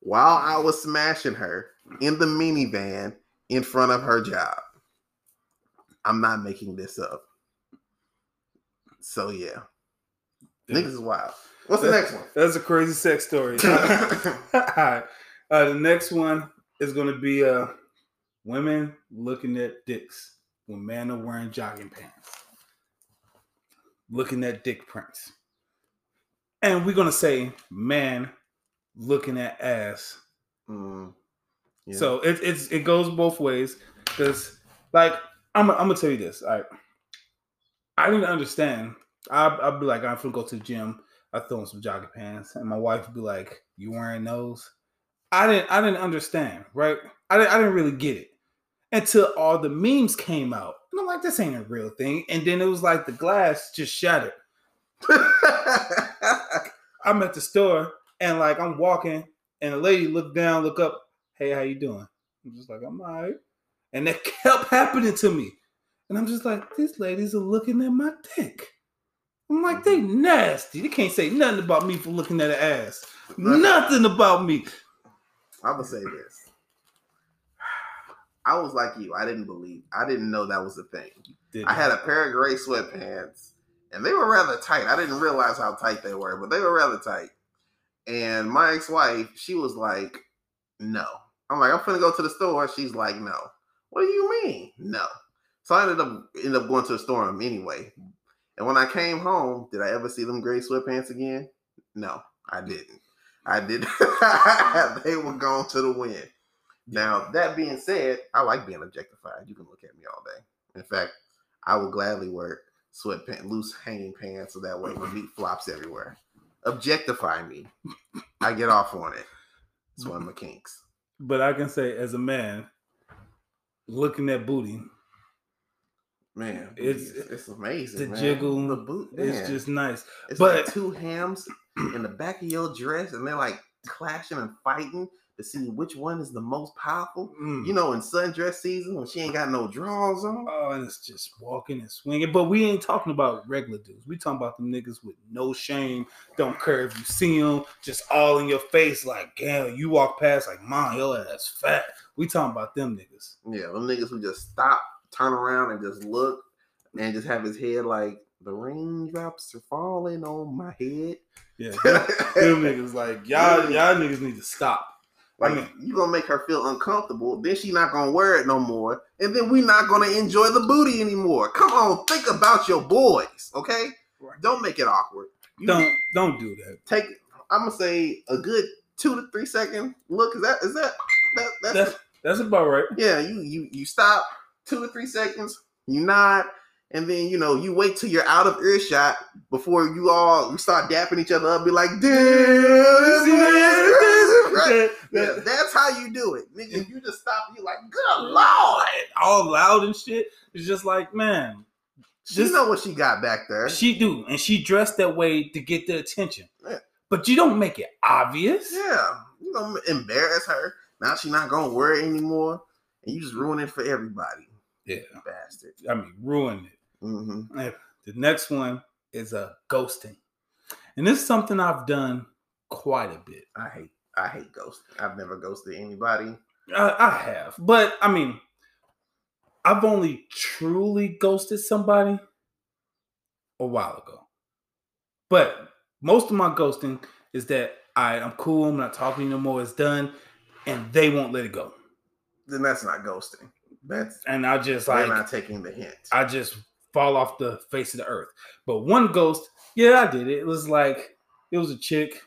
while I was smashing her in the minivan in front of her job. I'm not making this up. So yeah. Niggas is wild. What's the next one? That's a crazy sex story. [LAUGHS] [LAUGHS] All right. Uh, the next one is going to be uh, women looking at dicks when men are wearing jogging pants. Looking at dick prints. And we're to say man looking at ass. Mm, yeah. So it, it's it goes both ways. Because, like, I'm, I'm to tell you this. Right. I didn't understand. I, I'd be like, I'm to go to the gym. I throw on some jogging pants, and my wife would be like, "You wearing those?" I didn't. I didn't understand. Right? I didn't. I didn't really get it until all the memes came out, and I'm like, "This ain't a real thing." And then it was like the glass just shattered. [LAUGHS] I'm at the store, and like I'm walking, and a lady look down, look up. Hey, how you doing? I'm just like, I'm alright. And that [LAUGHS] kept happening to me, and I'm just like, these ladies are looking at my dick. I'm like, they mm-hmm. nasty. They can't say nothing about me for looking at an ass. Nothing about me. I'm gonna say this. I was like you. I didn't believe. I didn't know that was a thing. I had a pair of gray sweatpants, and they were rather tight. I didn't realize how tight they were, but they were rather tight. And my ex-wife, she was like, "No." I'm like, "I'm finna go to the store." She's like, "No." What do you mean? No. So I ended up ended up going to the store anyway. And when I came home, did I ever see them gray sweatpants again? No, I didn't. I did. [LAUGHS] they were gone to the wind. Now, that being said, I like being objectified. You can look at me all day. In fact, I would gladly wear sweatpants, loose hanging pants, so that way my meat flops everywhere. Objectify me. I get off on it. It's one of my kinks. But I can say, as a man, looking at booty, Man, It's- it's it's amazing. the man. jiggle the boot, it's just nice. It's But- like two hams in the back of your dress, and they're like clashing and fighting to see which one is the most powerful. Mm. You know, in sundress season when she ain't got no drawers on. Oh, and it's just walking and swinging. But we ain't talking about regular dudes. We talking about them niggas with no shame, don't care if you see them, just all in your face. Like, damn, you walk past, like, mom, your ass fat. We talking about them niggas. Yeah, them niggas who just stop, turn around, and just look, and just have his head like the raindrops are falling on my head. Yeah, [LAUGHS] them, them niggas like y'all, y'all niggas need to stop. Like I mean- you gonna make her feel uncomfortable, then she not gonna wear it no more, and then we not gonna enjoy the booty anymore. Come on, think about your boys, okay? Right. Don't make it awkward. You Don't don't do that. take. I'm gonna say a good two to three second look. Is that is that that that's, That's that's about right. yeah? You you you stop two to three seconds. You nod. and then you know you wait till you're out of earshot before you all start dapping each other up, be like, "Damn, this is right." Yeah, that's how you do it, nigga. You just stop. You like, good lord, all loud and shit. It's just like, man, she Just- know what she got back there. she do, and she dressed that way to get the attention. Yeah. But you don't make it obvious. Yeah, you know, embarrass her. Now she not gonna wear it anymore, and you just ruin it for everybody, Yeah, bastard. I mean, ruin it. hmm The next one is a ghosting, and this is something I've done quite a bit. I hate, I hate ghosting. I've never ghosted anybody. I, I have, but I mean, I've only truly ghosted somebody a while ago. But most of my ghosting is that I, I'm cool, I'm not talking no more, it's done, and they won't let it go. Then that's not ghosting. That's And I just they're like not taking the hint. I just fall off the face of the earth. But one ghost, yeah, I did it. It was like it was a chick.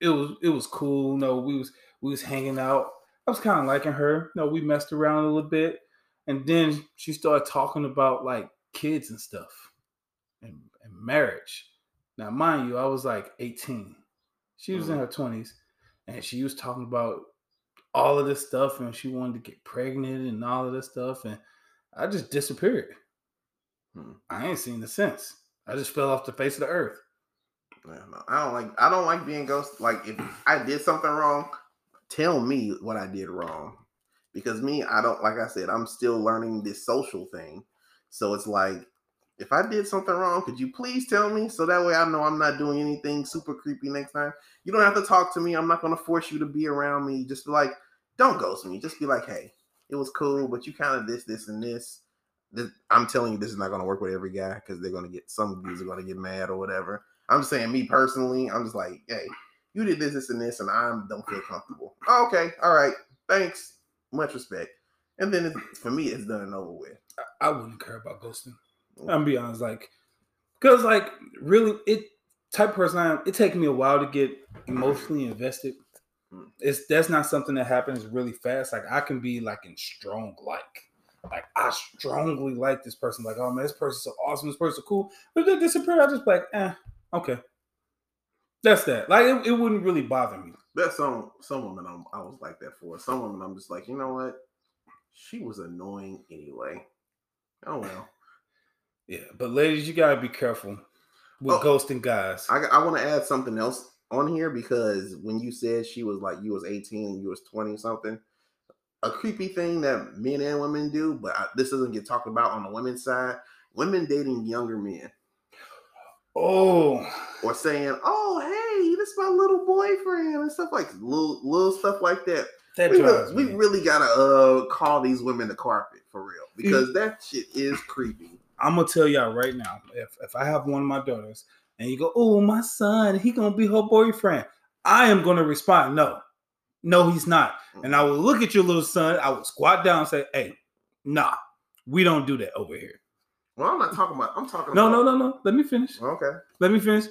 It was it was cool. No, we was we was hanging out. I was kind of liking her. No, we messed around a little bit, and then she started talking about like kids and stuff and, and marriage. Now, mind you, I was like 18. She was in her 20s, and she was talking about all of this stuff, and she wanted to get pregnant and all of this stuff, and I just disappeared. Hmm. I ain't seen the sense. I just fell off the face of the earth. I don't like. I don't like being ghosted. Like if I did something wrong, tell me what I did wrong. Because me, I don't like. I said, I'm still learning this social thing. So it's like, if I did something wrong, could you please tell me so that way I know I'm not doing anything super creepy next time. You don't have to talk to me. I'm not going to force you to be around me. Just be like, don't ghost me. Just be like, hey, it was cool, but you kind of this, this, and this. This- I'm telling you, this is not going to work with every guy because they're going to get some dudes are going to get mad or whatever. I'm just saying, me personally, I'm just like, hey, you did this, this, and this, and I don't feel comfortable. Oh, okay, all right, thanks, much respect. And then it's, for me, it's done and over with. I, I wouldn't care about ghosting. I'm gonna be honest, like, cause like really, it type of person I am. It takes me a while to get emotionally invested. Mm. It's that's not something that happens really fast. Like I can be like in strong like. Like I strongly like this person. Like, oh man, this person's so awesome. This person's cool. But they disappear. I just be like, eh, okay. That's that. Like it, it wouldn't really bother me. That's some some women I'm, I was like that for. Some women I'm just like, you know what? She was annoying anyway. Oh well. Yeah, but ladies, you gotta be careful with Oh. ghosting guys. I, I want to add something else on here because when you said she was like you was 18 and you was 20 something, a creepy thing that men and women do, but I, this doesn't get talked about on the women's side. Women dating younger men oh, or saying, "Oh, hey, this is my little boyfriend" and stuff like little little stuff like that. that We, drives really, we really gotta uh call these women the carpet for real because that shit is creepy. I'm gonna tell y'all right now. If if I have one of my daughters and you go, "Oh, my son, he gonna be her boyfriend," I am gonna respond, "No, no, he's not." And I will look at your little son. I will squat down and say, "Hey, nah, we don't do that over here." Well, I'm not talking about. I'm talking. No, about, no, no, no. Let me finish. Okay. Let me finish.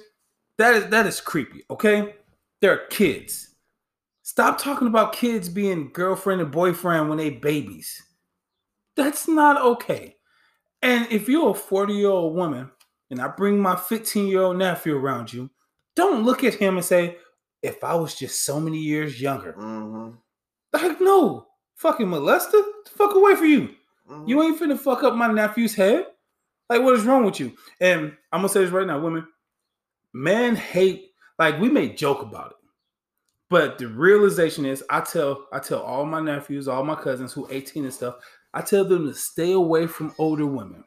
That is that is creepy. Okay, they're kids. Stop talking about kids being girlfriend and boyfriend when they babies. That's not okay. And if you're a 40 year old woman and I bring my 15 year old nephew around you, don't look at him and say, if I was just so many years younger. hmm Like, no, fucking molester, fuck away from you. mm-hmm. You ain't finna fuck up my nephew's head. Like, what is wrong with you? And I'm gonna say this right now, women. Men hate, like, we may joke about it, but the realization is, I tell, I tell all my nephews, all my cousins who 18 and stuff, I tell them to stay away from older women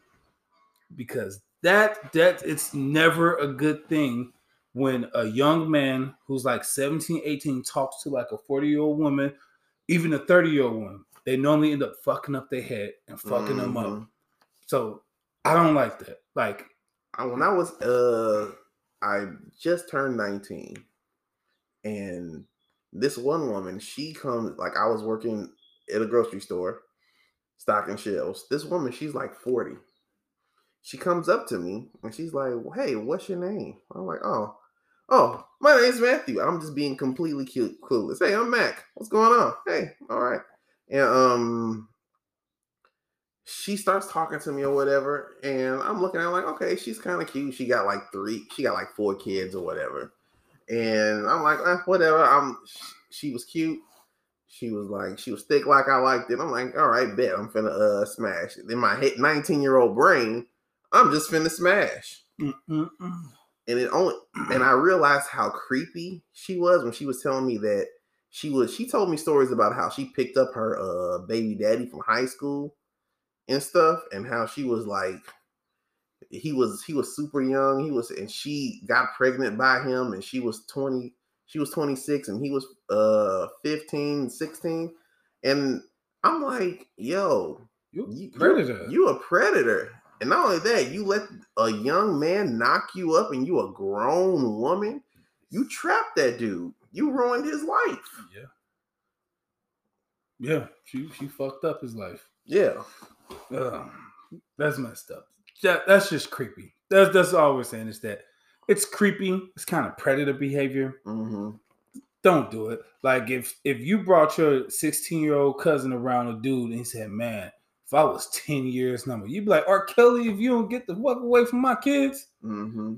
because that that it's never a good thing when a young man who's like 17, 18 talks to like a 40 year old woman, even a 30 year old woman. They normally end up fucking up their head and fucking them up. Mhm. So I don't like that. Like, when I was uh I just turned 19 and this one woman, she comes like I was working at a grocery store stocking shelves. This woman, she's like 40. She comes up to me and she's like, Hey, what's your name? I'm like, Oh, oh, my name's Matthew. I'm just being completely cute, clueless. Hey, I'm Mac. What's going on? Hey, all right. And um she starts talking to me or whatever, and I'm looking at her like, okay, she's kind of cute. She got like three, she got like four kids or whatever, and I'm like, eh, whatever. I'm. She was cute. She was like, she was thick like I liked it. I'm like, all right, bet I'm finna uh smash. In my 19 year old brain, I'm just finna smash. Mm-mm-mm. And it only, and I realized how creepy she was when she was telling me that she was. She told me stories about how she picked up her uh baby daddy from high school and stuff, and how she was like, he was he was super young. He was, and she got pregnant by him, and she was 20. She was 26 and he was uh 15, 16. And I'm like, yo, you predator. You, you a predator. And not only that, you let a young man knock you up and you a grown woman. You trapped that dude. You ruined his life. Yeah. Yeah, she she fucked up his life. Yeah. Uh, that's messed up. That, that's just creepy. That's that's all we're saying is that it's creepy. It's kind of predator behavior. Mm-hmm. Don't do it. Like if if you brought your 16 year old cousin around a dude and he said, "Man, if I was 10 years number, you'd be like, R. Kelly, if you don't get the fuck away from my kids." Mm-hmm.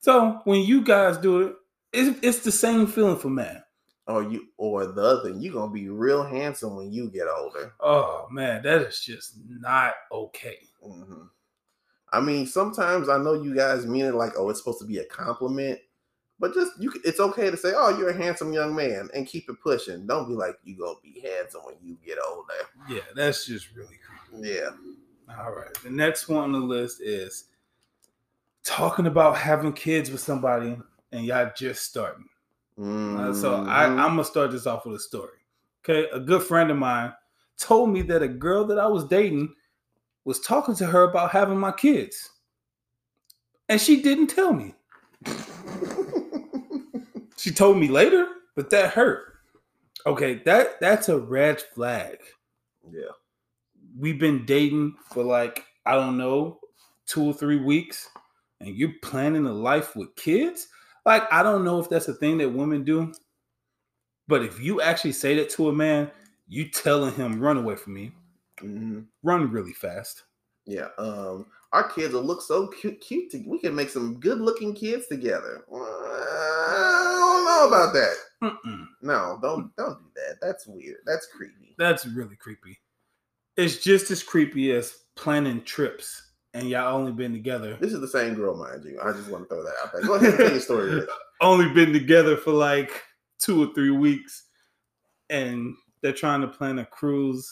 So when you guys do it, it's, it's the same feeling for man. Or you, or the other, you're gonna be real handsome when you get older. Oh man, that is just not okay. Mm-hmm. I mean, sometimes I know you guys mean it like, oh, it's supposed to be a compliment, but just you, it's okay to say, oh, you're a handsome young man, and keep it pushing. Don't be like you gonna be handsome when you get older. Yeah, that's just really creepy. Yeah. All right. The next one on the list is talking about having kids with somebody and y'all just starting. Mm-hmm. Uh, so I, I'm gonna start this off with a story. Okay, a good friend of mine told me that a girl that I was dating was talking to her about having my kids. And she didn't tell me. [LAUGHS] she told me later, but that hurt. Okay, that that's a red flag. Yeah. We've been dating for like, I don't know, two or three weeks, and you're planning a life with kids? Like, I don't know if that's a thing that women do. But if you actually say that to a man, you telling him run away from me mm-hmm. run really fast. Yeah. Um, our kids will look so cute. Cute. To, we can make some good looking kids together. Uh, I don't know about that. Mm-mm. No, don't don't do that. That's weird. That's creepy. That's really creepy. It's just as creepy as planning trips and y'all only been together. This is the same girl, mind you. I just want to throw that out there. Go ahead and tell your story. [LAUGHS] only been together for like two or three weeks, and they're trying to plan a cruise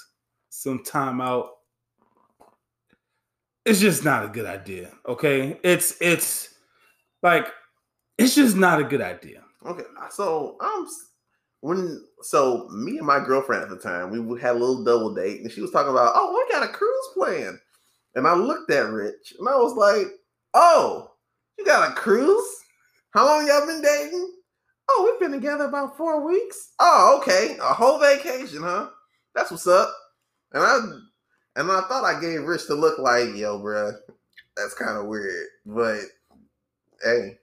some time out. It's just not a good idea. Okay, it's it's like it's just not a good idea. Okay, uh, so um, I'm when so me and my girlfriend at the time we had a little double date, and she was talking about, oh, we got a cruise plan, and I looked at Rich, and I was like, oh, you got a cruise? How long y'all been dating? Oh, we've been together about four weeks. Oh, okay, a whole vacation, huh? That's what's up. And I and I thought I gave Rich to look like, yo, bro, that's kind of weird. But hey,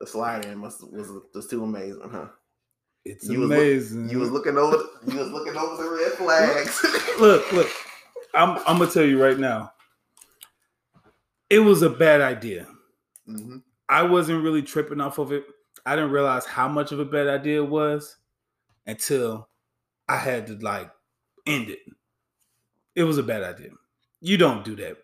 the slide in must was was too amazing, huh? It's you amazing. Was you was looking over. You was looking over the red flags. look, look. I'm I'm gonna tell you right now. It was a bad idea. Mm-hmm. I wasn't really tripping off of it. I didn't realize how much of a bad idea it was until I had to like end it it was a bad idea. You don't do that.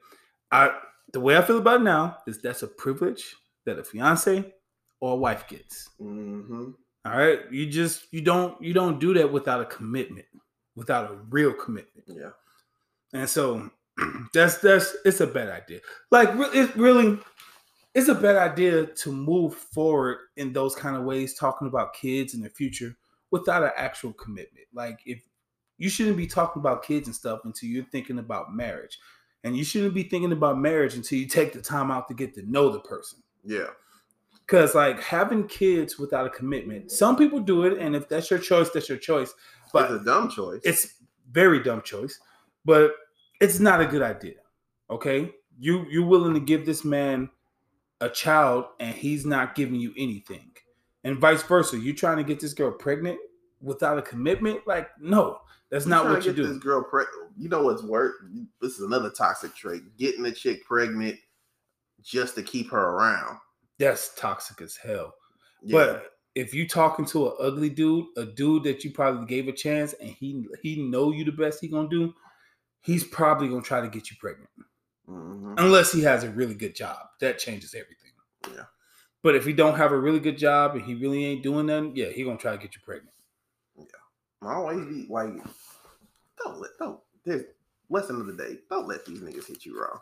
I the way I feel about it now is that's a privilege that a fiance or a wife gets. Mm-hmm. All right, you just you don't you don't do that without a commitment, without a real commitment. Yeah, and so [CLEARS THROAT] that's that's it's a bad idea. Like it really, it's a bad idea to move forward in those kind of ways, talking about kids in the future without an actual commitment. Like if you shouldn't be talking about kids and stuff until you're thinking about marriage. And you shouldn't be thinking about marriage until you take the time out to get to know the person. Yeah. Cause like having kids without a commitment, some people do it, and if that's your choice, that's your choice. But it's a dumb choice. It's very dumb choice, but it's not a good idea. Okay, you you're willing to give this man a child, and he's not giving you anything, and vice versa. You trying to get this girl pregnant, without a commitment, like no, that's You not what you do. This girl, you know what's work? This is another toxic trait: getting a chick pregnant just to keep her around. That's toxic as hell. Yeah. But if you talking to an ugly dude, a dude that you probably gave a chance, and he he know you the best he gonna do, he's probably gonna try to get you pregnant, Mhm. unless he has a really good job. That changes everything. Yeah. But if he don't have a really good job and he really ain't doing nothing, yeah, he gonna try to get you pregnant. Yeah. I Always be like, don't let don't. There's lesson of the day. Don't let these niggas hit you raw.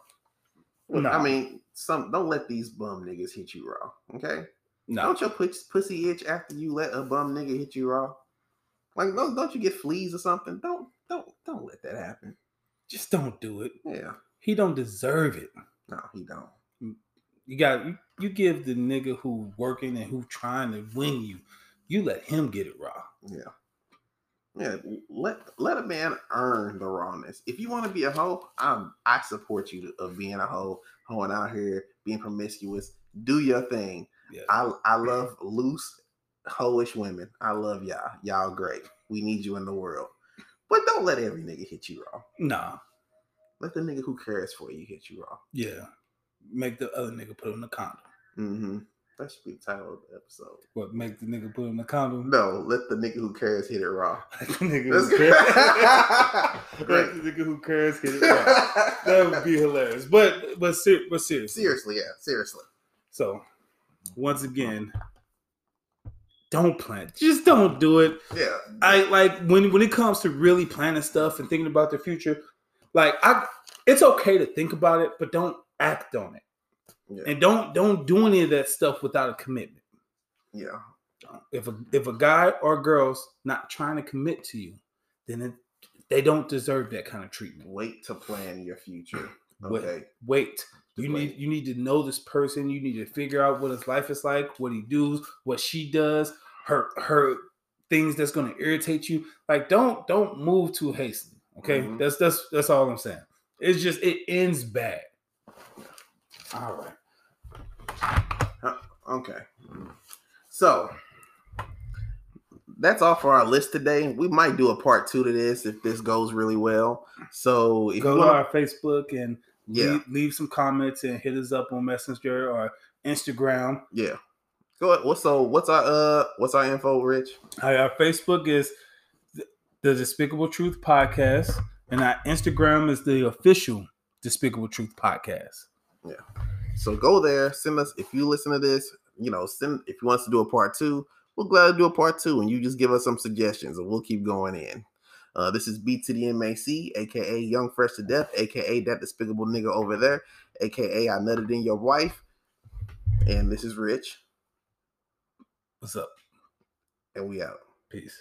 No. I mean, some don't let these bum niggas hit you raw. Okay, No, don't your pus- pussy itch after you let a bum nigga hit you raw. Like, don't don't you get fleas or something? Don't don't don't let that happen. Just don't do it. Yeah, He don't deserve it. no, he don't. You got you, you give the nigga who working and who trying to win you, you let him get it raw. Yeah. Yeah, let let a man earn the rawness. If you want to be a hoe, I'm I support you of being a hoe, hoeing out here, being promiscuous. Do your thing. Yeah. I I love loose, hoish women. I love y'all. Y'all great. We need you in the world. But don't let every nigga hit you raw. Nah. Let the nigga who cares for you hit you raw. Yeah. Make the other nigga put on the condom. Mm-hmm. That should be the title of the episode. What make the nigga put on the condom? No, let the nigga who cares hit it raw. [LAUGHS] Make [LAUGHS] the nigga who cares. Great. Make the nigga who cares get it raw. That would be hilarious. But but ser- but seriously. Seriously, yeah, seriously. So once again, don't plan. Just don't do it. Yeah. I like when when it comes to really planning stuff and thinking about the future, like I it's okay to think about it, but don't act on it. Yeah. And don't don't do any of that stuff without a commitment. Yeah. If a if a guy or girl's not trying to commit to you, then it, they don't deserve that kind of treatment. Wait to plan your future. Wait. Okay. Wait. You Wait. need you need to know this person. You need to figure out what his life is like, what he does, what she does, her her things that's going to irritate you. Like don't don't move too hastily. Okay, Mhm. that's that's that's all I'm saying. It's just it ends bad. All right. Okay. So that's all for our list today. We might do a part two to this if this goes really well. So if Go you to our Facebook and Yeah. leave, leave some comments and hit us up on Messenger or Instagram. yeah. Go ahead. What's so what's our uh what's our info, Rich? Hi, Our Facebook is the Despicable Truth Podcast, and our Instagram is the official Despicable Truth Podcast. Yeah. So go there, send us if you listen to this, you know, send if you want us to do a part two, we'll gladly do a part two, and you just give us some suggestions, and we'll keep going in. Uh, this is B to the MAC, aka Young Fresh to Death, aka that despicable nigga over there, aka I nutted in your wife, and this is Rich, What's up? and we out. Peace.